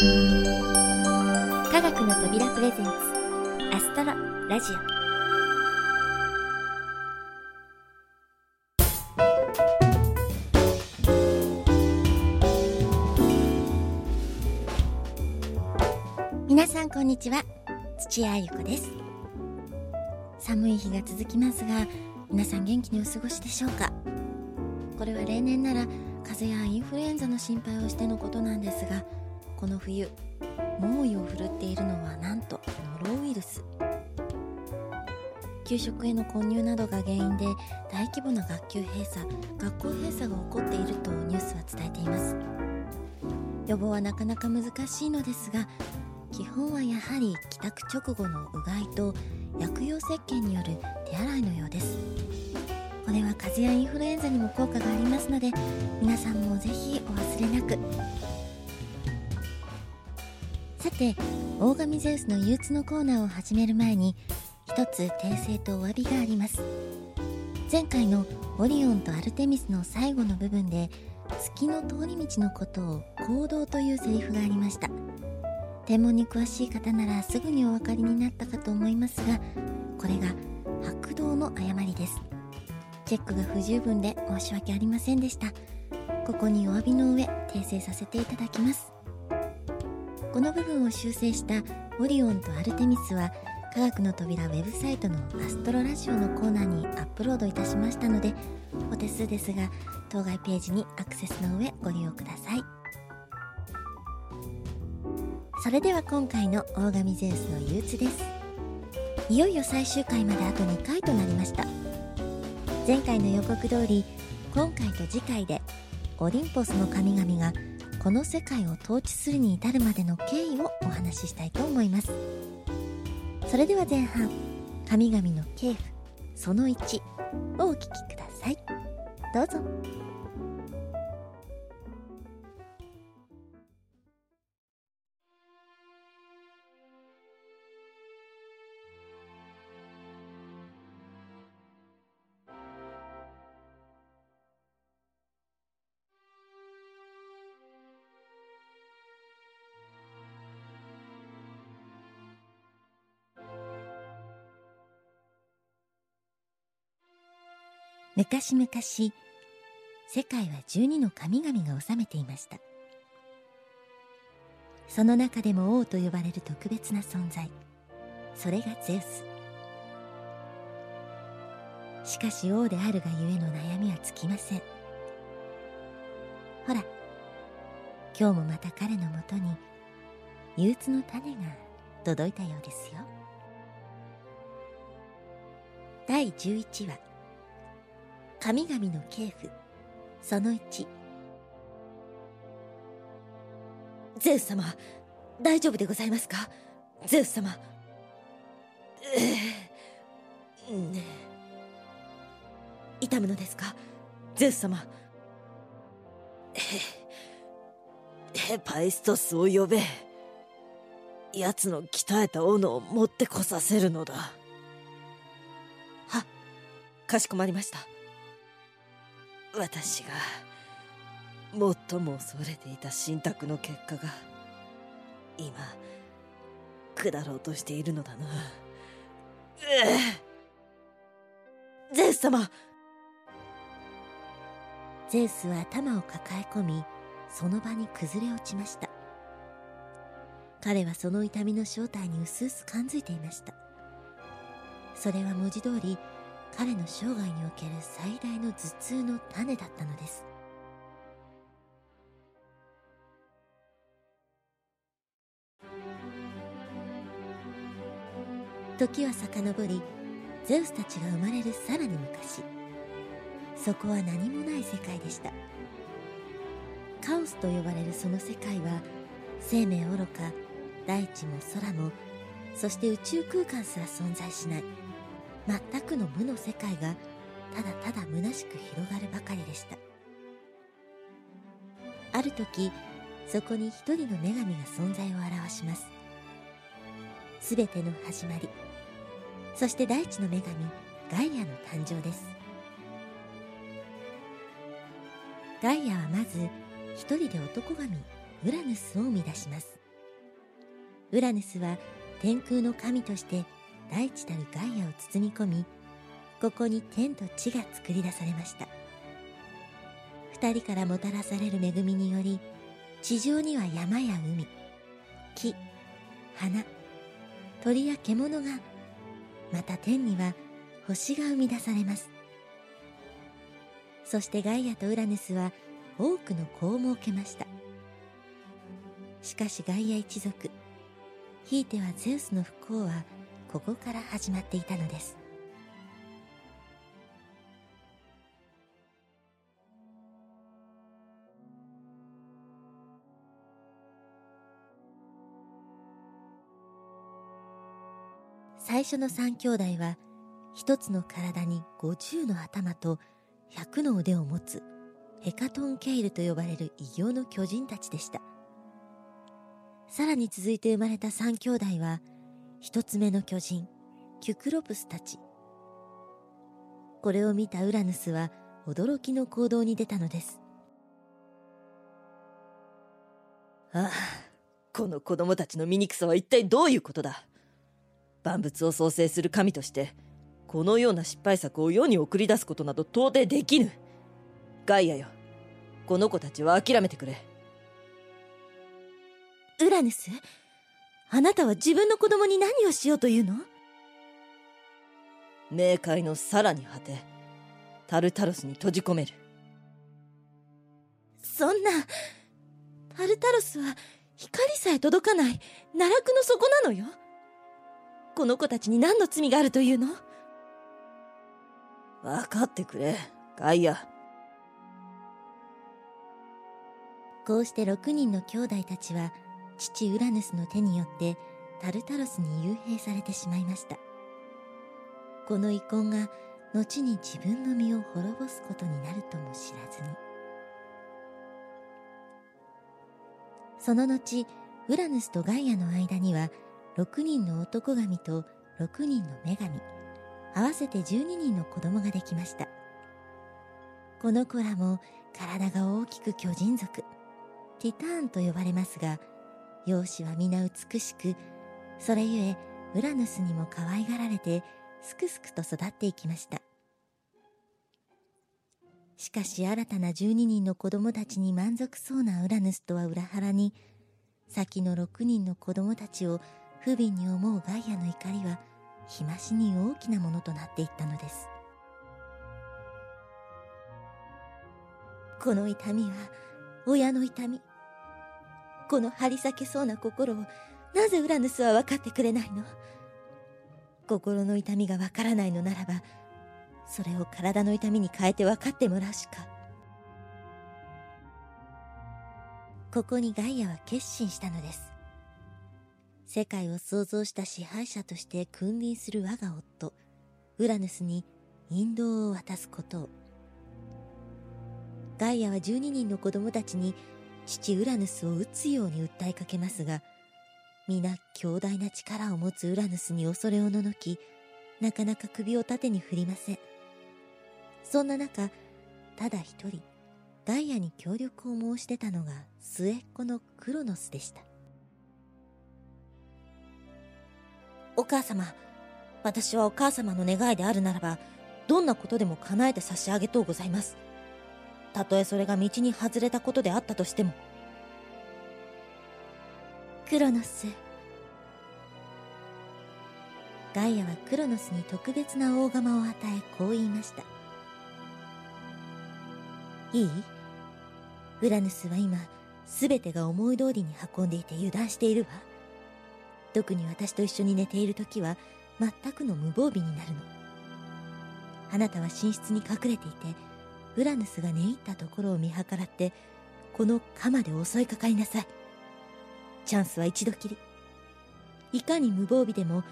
科学の扉プレゼンツアストロラジオ。皆さんこんにちは。土屋ゆ子です。寒い日が続きますが皆さん元気にお過ごしでしょうか？これは例年なら風邪やインフルエンザの心配をしてのことなんですがこの冬猛威を振るっているのはなんとノロウイルス。給食への混入などが原因で大規模な学級閉鎖学校閉鎖が起こっているとニュースは伝えています。予防はなかなか難しいのですが基本はやはり帰宅直後のうがいと薬用石鹸による手洗いのようです。これは風邪やインフルエンザにも効果がありますので皆さんもぜひお忘れなく。さて大神ゼウスの憂鬱のコーナーを始める前に一つ訂正とお詫びがあります。前回のオリオンとアルテミスの最後の部分で月の通り道のことを行動というセリフがありました。天文に詳しい方ならすぐにお分かりになったかと思いますがこれが白道の誤りです。チェックが不十分で申し訳ありませんでした。ここにお詫びの上訂正させていただきます。この部分を修正したオリオンとアルテミスは科学の扉ウェブサイトのアストロラジオのコーナーにアップロードいたしましたのでお手数ですが当該ページにアクセスの上ご利用ください。それでは今回の大神ゼウスの憂鬱です。いよいよ最終回まであと2回となりました。前回の予告通り今回と次回でオリンポスの神々がこの世界を統治するに至るまでの経緯をお話ししたいと思います。それでは前半神々の系譜その1をお聴きください。どうぞ。昔々世界は12の神々が治めていました。その中でも王と呼ばれる特別な存在。それがゼウス。しかし王であるがゆえの悩みは尽きません。ほら今日もまた彼のもとに憂鬱の種が届いたようですよ。第11話。神々の系譜その1ゼウス様大丈夫でございますか？ゼウス様。えね。痛むのですか？ゼウス様。ヘパイストスを呼べ奴の鍛えた斧を持ってこさせるのだはかしこまりました私が最も恐れていた信託の結果が今下ろうとしているのだな。ゼウス様。ゼウスは頭を抱え込みその場に崩れ落ちました。彼はその痛みの正体にうすうす感づいていました。それは文字通り彼の生涯における最大の頭痛の種だったのです。時は遡りゼウスたちが生まれるさらに昔そこは何もない世界でした。カオスと呼ばれるその世界は生命愚か大地も空もそして宇宙空間すら存在しない。全くの無の世界がただただ虚しく広がるばかりでした。ある時そこに一人の女神が存在を表します。すべての始まりそして大地の女神ガイアの誕生です。ガイアはまず一人で男神ウラヌスを生み出します。ウラヌスは天空の神として大地たるガイアを包み込みここに天と地が作り出されました。二人からもたらされる恵みにより地上には山や海木花鳥や獣がまた天には星が生み出されます。そしてガイアとウラヌスは多くの子を設けました。しかしガイア一族ひいてはゼウスの不幸はここから始まっていたのです。最初の三兄弟は一つの体に50の頭と100の腕を持つヘカトンケイルと呼ばれる異形の巨人たちでした。さらに続いて生まれた三兄弟は一つ目の巨人キュクロプスたち。これを見たウラヌスは驚きの行動に出たのです。ああこの子供たちの醜さは一体どういうことだ。万物を創生する神としてこのような失敗作を世に送り出すことなど到底できぬ。ガイアよこの子たちは諦めてくれ。ウラヌス？あなたは自分の子供に何をしようというの？冥界のさらに果てタルタロスに閉じ込める。そんなタルタロスは光さえ届かない奈落の底なのよ。この子たちに何の罪があるというの？分かってくれガイア。こうして6人の兄弟たちは父ウラヌスの手によってタルタロスに幽閉されてしまいました。この遺恨が後に自分の身を滅ぼすことになるとも知らずに。その後ウラヌスとガイアの間には6人の男神と6人の女神合わせて12人の子供ができました。この子らも体が大きく巨人族ティターンと呼ばれますが容姿は皆美しくそれゆえウラヌスにも可愛がられてすくすくと育っていきました。しかし新たな12人の子供たちに満足そうなウラヌスとは裏腹に先の6人の子供たちを不憫に思うガイアの怒りは日増しに大きなものとなっていったのです。この痛みは親の痛みこの張り裂けそうな心をなぜウラヌスは分かってくれないの？心の痛みが分からないのならばそれを体の痛みに変えて分かってもらうしか。ここにガイアは決心したのです。世界を創造した支配者として君臨する我が夫ウラヌスに引導を渡すことを。ガイアは12人の子供たちに父ウラヌスを撃つように訴えかけますが皆強大な力を持つウラヌスに恐れをののきなかなか首を縦に振りません。そんな中ただ一人ガイアに協力を申し出たのが末っ子のクロノスでした。お母様私はお母様の願いであるならばどんなことでも叶えて差し上げとうございます。たとえそれが道に外れたことであったとしても。クロノス。ガイアはクロノスに特別な大釜を与えこう言いました。いい？ウラヌスは今全てが思い通りに運んでいて油断しているわ。特に私と一緒に寝ている時は全くの無防備になるの。あなたは寝室に隠れていてウラヌスが寝入ったところを見計らってこの鎌で襲いかかりなさい。チャンスは一度きり。いかに無防備でも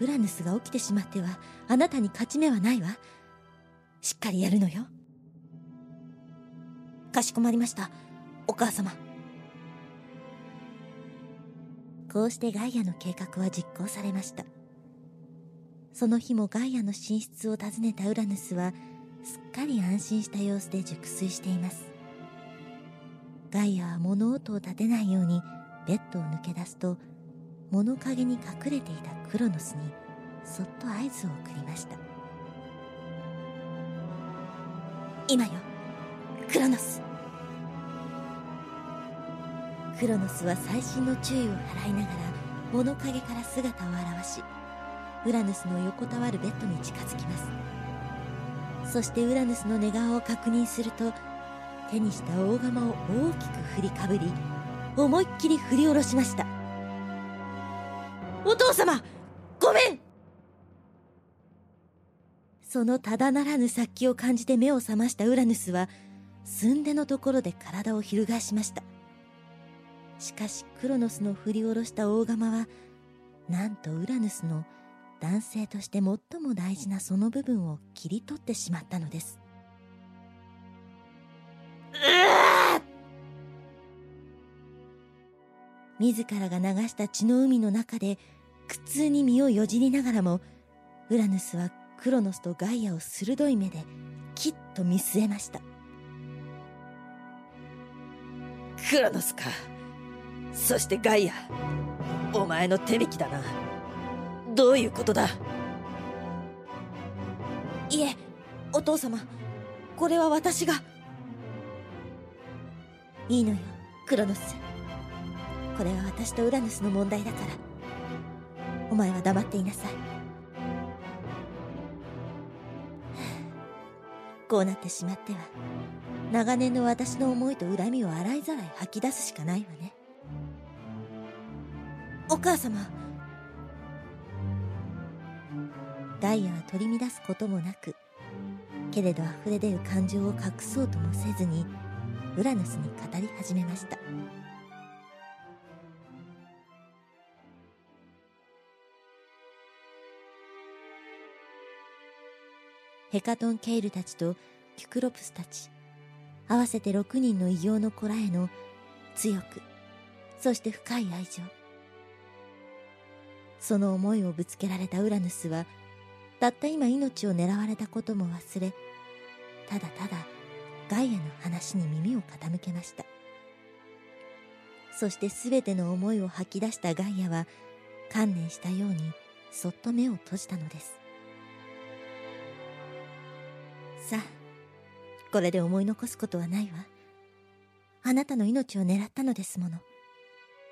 ウラヌスが起きてしまってはあなたに勝ち目はないわ。しっかりやるのよ。かしこまりました。お母様。こうしてガイアの計画は実行されました。その日もガイアの寝室を訪ねたウラヌスはすっかり安心した様子で熟睡しています。ガイアは物音を立てないようにベッドを抜け出すと物陰に隠れていたクロノスにそっと合図を送りました。今よクロノス。クロノスは細心の注意を払いながら物陰から姿を現しウラヌスの横たわるベッドに近づきます。そしてウラヌスの寝顔を確認すると手にした大釜を大きく振りかぶり思いっきり振り下ろしました。お父様ごめん！そのただならぬ殺気を感じて目を覚ましたウラヌスは寸出のところで体を翻しました。しかしクロノスの振り下ろした大釜はなんとウラヌスの男性として最も大事なその部分を切り取ってしまったのです。自らが流した血の海の中で苦痛に身をよじりながらもウラヌスはクロノスとガイアを鋭い目できっと見据えました。クロノスか。そしてガイアお前の手引きだな。どういうことだ？いえお父様これは私が。いいのよクロノス。これは私とウラヌスの問題だから。お前は黙っていなさい。こうなってしまっては長年の私の思いと恨みを洗いざらい吐き出すしかないわね。お母様ダイヤは取り乱すこともなくけれど溢れ出る感情を隠そうともせずにウラヌスに語り始めました。ヘカトン・ケイルたちとキュクロプスたち合わせて6人の異形の子らへの強くそして深い愛情。その思いをぶつけられたウラヌスはたった今命を狙われたことも忘れただただガイアの話に耳を傾けました。そして全ての思いを吐き出したガイアは観念したようにそっと目を閉じたのです。さあこれで思い残すことはないわ。あなたの命を狙ったのですもの。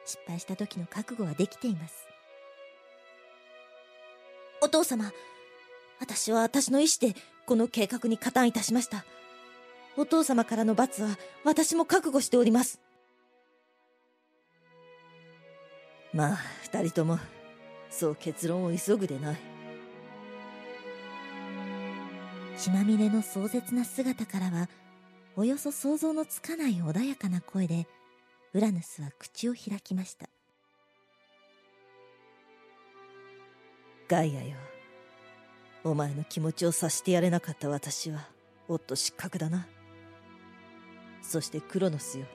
失敗した時の覚悟はできています。お父様私は私の意志でこの計画に加担いたしました。お父様からの罰は私も覚悟しております。まあ二人ともそう結論を急ぐでない。血まみれの壮絶な姿からはおよそ想像のつかない穏やかな声でウラヌスは口を開きました。ガイアよお前の気持ちを察してやれなかった私はおっと失格だな。そしてクロノスよ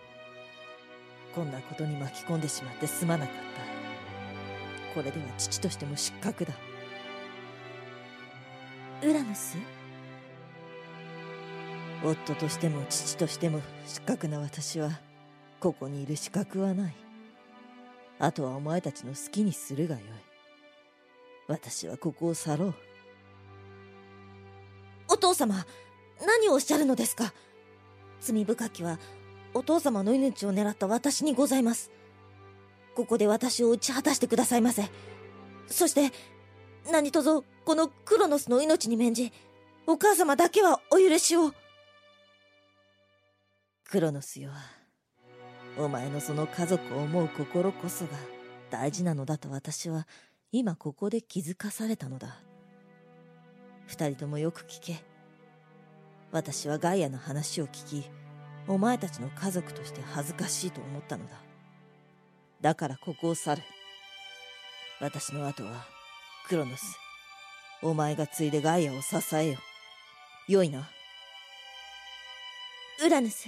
こんなことに巻き込んでしまってすまなかった。これでは父としても失格だ。ウラヌス夫としても父としても失格な私はここにいる資格はない。あとはお前たちの好きにするがよい。私はここを去ろうお父様何をおっしゃるのですか？罪深きはお父様の命を狙った私にございます。ここで私を打ち果たしてくださいませ。そして何卒このクロノスの命に免じお母様だけはお許しを。クロノスよ。お前のその家族を思う心こそが大事なのだと私は今ここで気づかされたのだ。二人ともよく聞け。私はガイアの話を聞きお前たちの家族として恥ずかしいと思ったのだ。だからここを去る私の後はクロノスお前が継いでガイアを支えよ。よいな。ウラヌス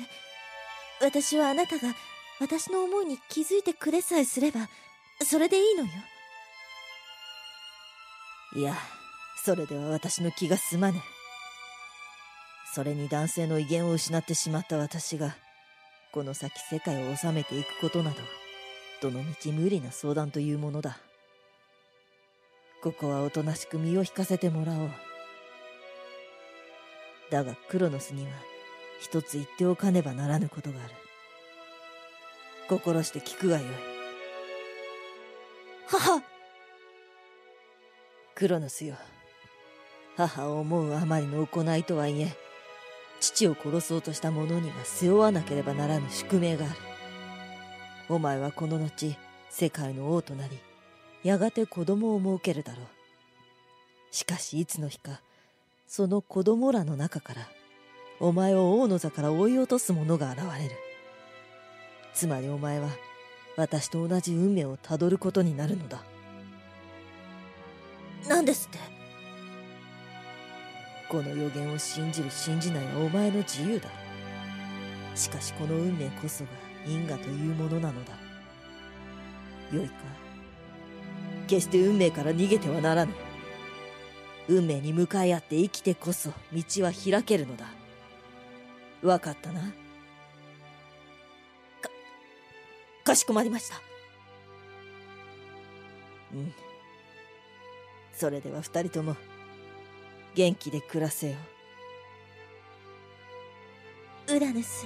私はあなたが私の思いに気づいてくれさえすればそれでいいのよ。いやそれでは私の気が済まぬ。それに男性の威厳を失ってしまった私がこの先世界を治めていくことなどどのみち無理な相談というものだ。ここはおとなしく身を引かせてもらおう。だがクロノスには一つ言っておかねばならぬことがある。心して聞くがよい。母クロノスよ母を思うあまりの行いとはいえ父を殺そうとした者には背負わなければならぬ宿命がある。お前はこの後世界の王となりやがて子供を設けるだろう。しかしいつの日かその子供らの中からお前を王の座から追い落とす者が現れる。つまりお前は私と同じ運命をたどることになるのだ。何ですって？この予言を信じる信じないはお前の自由だ。しかしこの運命こそが因果というものなのだ。よいか。決して運命から逃げてはならぬ。運命に向かい合って生きてこそ道は開けるのだ。分かったな。かかしこまりました。うん。それでは二人とも。元気で暮らせよ。ウラヌス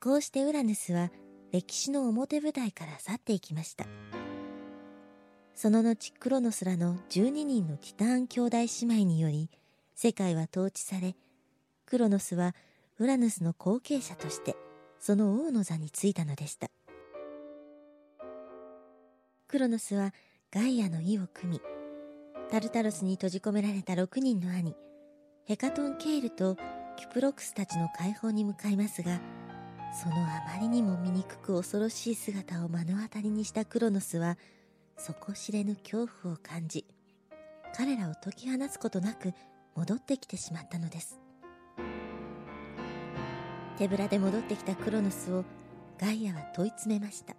こうしてウラヌスは歴史の表舞台から去っていきました。その後クロノスらの12人のティターン兄弟姉妹により世界は統治されクロノスはウラヌスの後継者としてその王の座に就いたのでした。クロノスはガイアの意を組みタルタロスに閉じ込められた6人の兄ヘカトン・ケールとキュプロクスたちの解放に向かいますがそのあまりにも醜く恐ろしい姿を目の当たりにしたクロノスは底知れぬ恐怖を感じ彼らを解き放つことなく戻ってきてしまったのです。手ぶらで戻ってきたクロノスをガイアは問い詰めました。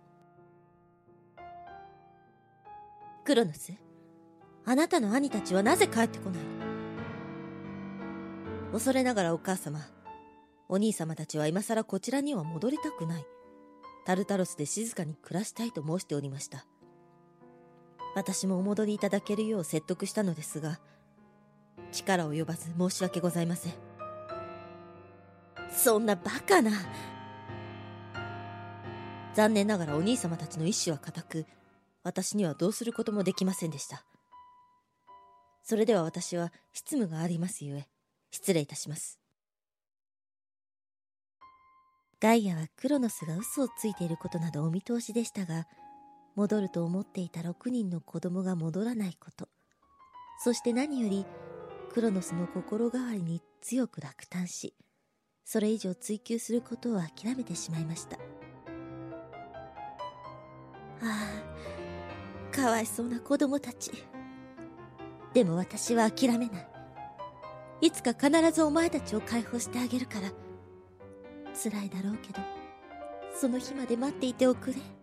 クロノスあなたの兄たちはなぜ帰ってこない恐れながらお母様お兄様たちは今さらこちらには戻りたくない。タルタロスで静かに暮らしたいと申しておりました。私もお戻りいただけるよう説得したのですが力及ばず申し訳ございません。そんなバカな。残念ながらお兄様たちの意志は固く私にはどうすることもできませんでした。それでは私は執務がありますゆえ失礼いたします。ガイアはクロノスが嘘をついていることなどお見通しでしたが戻ると思っていた6人の子供が戻らないこと。そして何よりクロノスの心変わりに強く落胆しそれ以上追求することを諦めてしまいました。ああかわいそうな子供たち。でも私は諦めない。いつか必ずお前たちを解放してあげるから。辛いだろうけどその日まで待っていておくれ。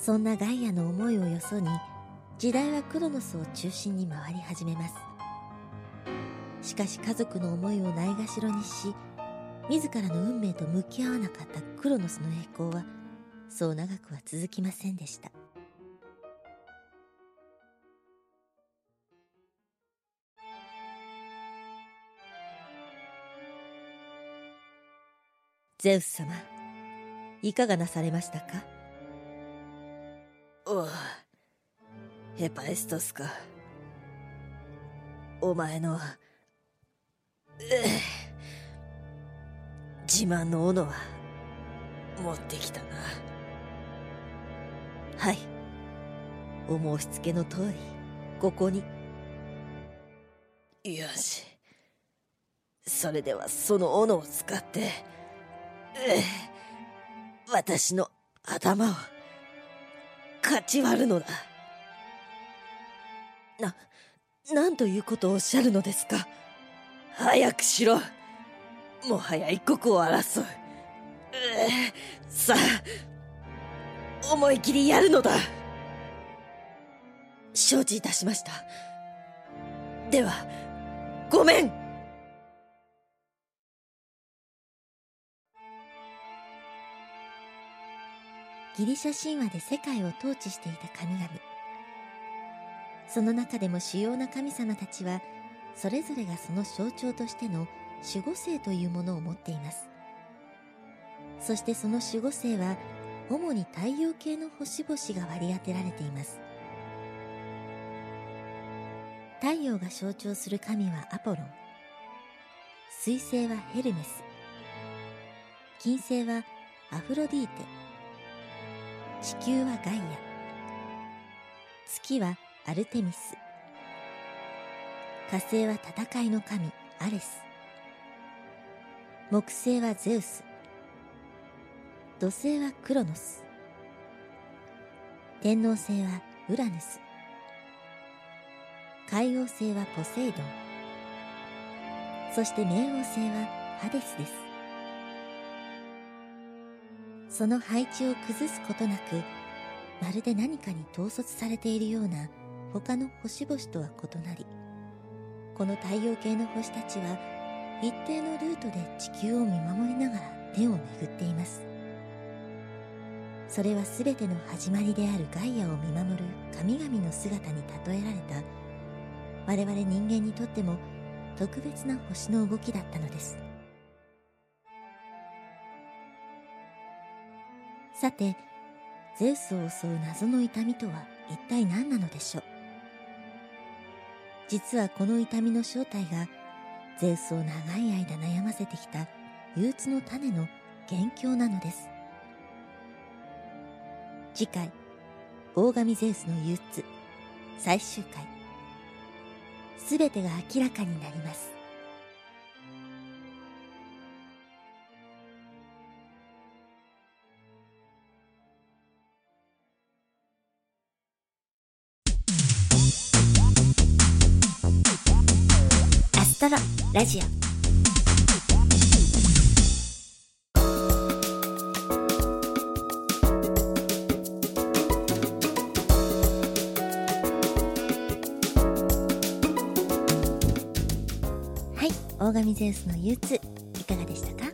そんなガイアの思いをよそに時代はクロノスを中心に回り始めます。しかし家族の思いをないがしろにし自らの運命と向き合わなかったクロノスの栄光はそう長くは続きませんでした。ゼウス様いかがなされましたか？ヘパエストスか。お前の自慢の斧は持ってきたな。はい。お申し付けの通りここに。よし。それではその斧を使って私の頭をかち割るのだ。な何ということをおっしゃるのですか？早くしろ。もはや一刻を争う。さあ思い切りやるのだ。承知いたしました。ではごめん。ギリシャ神話で世界を統治していた神々。その中でも主要な神様たちはそれぞれがその象徴としての守護星というものを持っています。そしてその守護星は主に太陽系の星々が割り当てられています。太陽が象徴する神はアポロン。水星はヘルメス。金星はアフロディーテ。地球はガイア。月はアルテミス。火星は戦いの神アレス。木星はゼウス。土星はクロノス。天王星はウラヌス。海王星はポセイドン。そして冥王星はハデスです。その配置を崩すことなくまるで何かに統率されているような他の星々とは異なりこの太陽系の星たちは一定のルートで地球を見守りながら天を巡っています。それは全ての始まりであるガイアを見守る神々の姿に例えられた我々人間にとっても特別な星の動きだったのです。さてゼウスを襲う謎の痛みとは一体何なのでしょう？実はこの痛みの正体がゼウスを長い間悩ませてきた憂鬱の種の元凶なのです。次回大神ゼウスの憂鬱最終回。すべてが明らかになります。ラジオ。はい大神ゼウスの憂鬱いかがでしたか？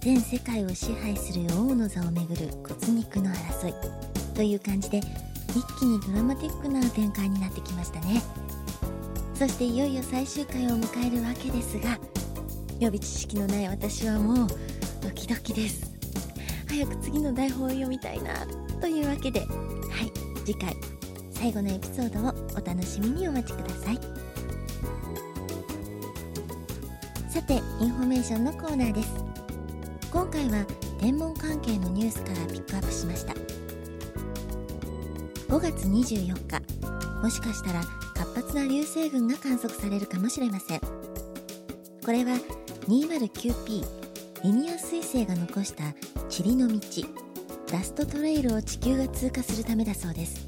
全世界を支配する王の座をめぐる骨肉の争いという感じで一気にドラマティックな展開になってきましたね。そしていよいよ最終回を迎えるわけですが予備知識のない私はもうドキドキです。早く次の台本を読みたいなというわけではい次回最後のエピソードをお楽しみにお待ちください。さてインフォメーションのコーナーです。今回は天文関係のニュースからピックアップしました。5月24日もしかしたら活発な流星群が観測されるかもしれません。これは 209P リニア彗星が残した塵の道ダストトレイルを地球が通過するためだそうです。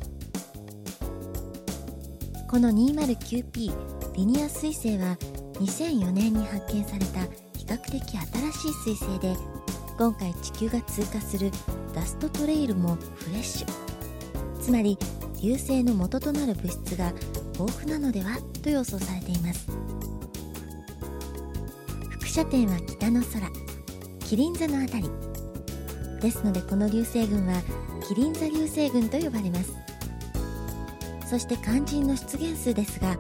この 209P リニア彗星は2004年に発見された比較的新しい彗星で今回地球が通過するダストトレイルもフレッシュ。つまり流星の元となる物質が豊富なのではと予想されています。輻射点は北の空キリン座のあたり。ですのでこの流星群はキリン座流星群と呼ばれます。そして肝心の出現数ですが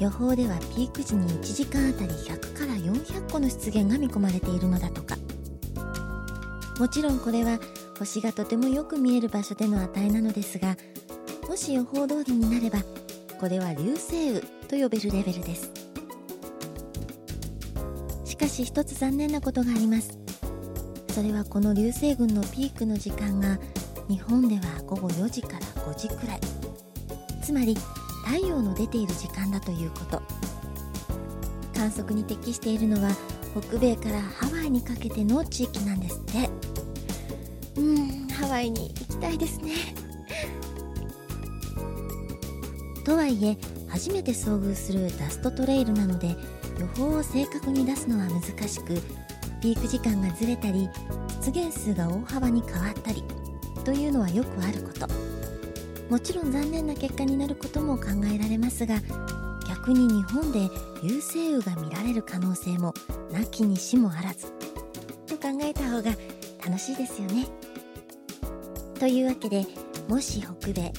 予報ではピーク時に1時間あたり100から400個の出現が見込まれているのだとか。もちろんこれは星がとてもよく見える場所での値なのですがもし予報通りになればこれは流星雨と呼べるレベルです。しかし一つ残念なことがあります。それはこの流星群のピークの時間が日本では午後4時から5時くらい。つまり太陽の出ている時間だということ。観測に適しているのは北米からハワイにかけての地域なんですって。うんハワイに行きたいですね。とはいえ初めて遭遇するダストトレイルなので予報を正確に出すのは難しくピーク時間がずれたり出現数が大幅に変わったりというのはよくあること。もちろん残念な結果になることも考えられますが逆に日本で流星雨が見られる可能性もなきにしもあらず。と考えた方が楽しいですよね。というわけでもし北米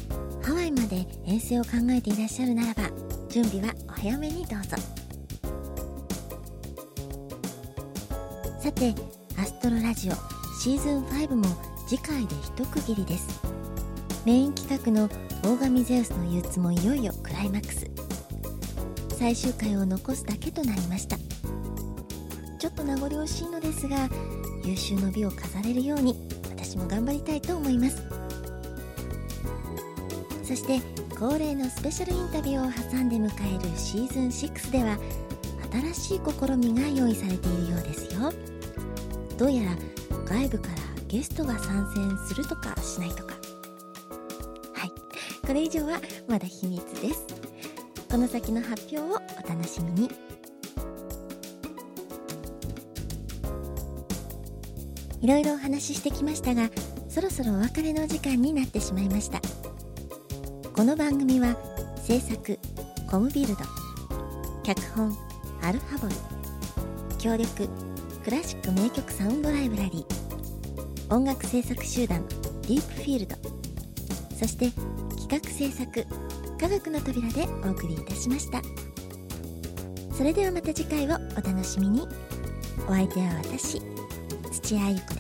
ハワイまで遠征を考えていらっしゃるならば準備はお早めにどうぞ。さてアストロラジオシーズン5も次回で一区切りです。メイン企画の大神ゼウスの憂鬱もいよいよクライマックス。最終回を残すだけとなりました。ちょっと名残惜しいのですが優秀の美を飾れるように私も頑張りたいと思います。そして恒例のスペシャルインタビューを挟んで迎えるシーズン6では新しい試みが用意されているようですよ。どうやら外部からゲストが参戦するとかしないとか。はい。これ以上はまだ秘密です。この先の発表をお楽しみに。いろいろお話ししてきましたがそろそろお別れの時間になってしまいました。この番組は制作コムビルド脚本アルファボル協力クラシック名曲サウンドライブラリー音楽制作集団ディープフィールドそして企画制作科学の扉でお送りいたしました。それではまた次回をお楽しみに。お相手は私土屋ゆ子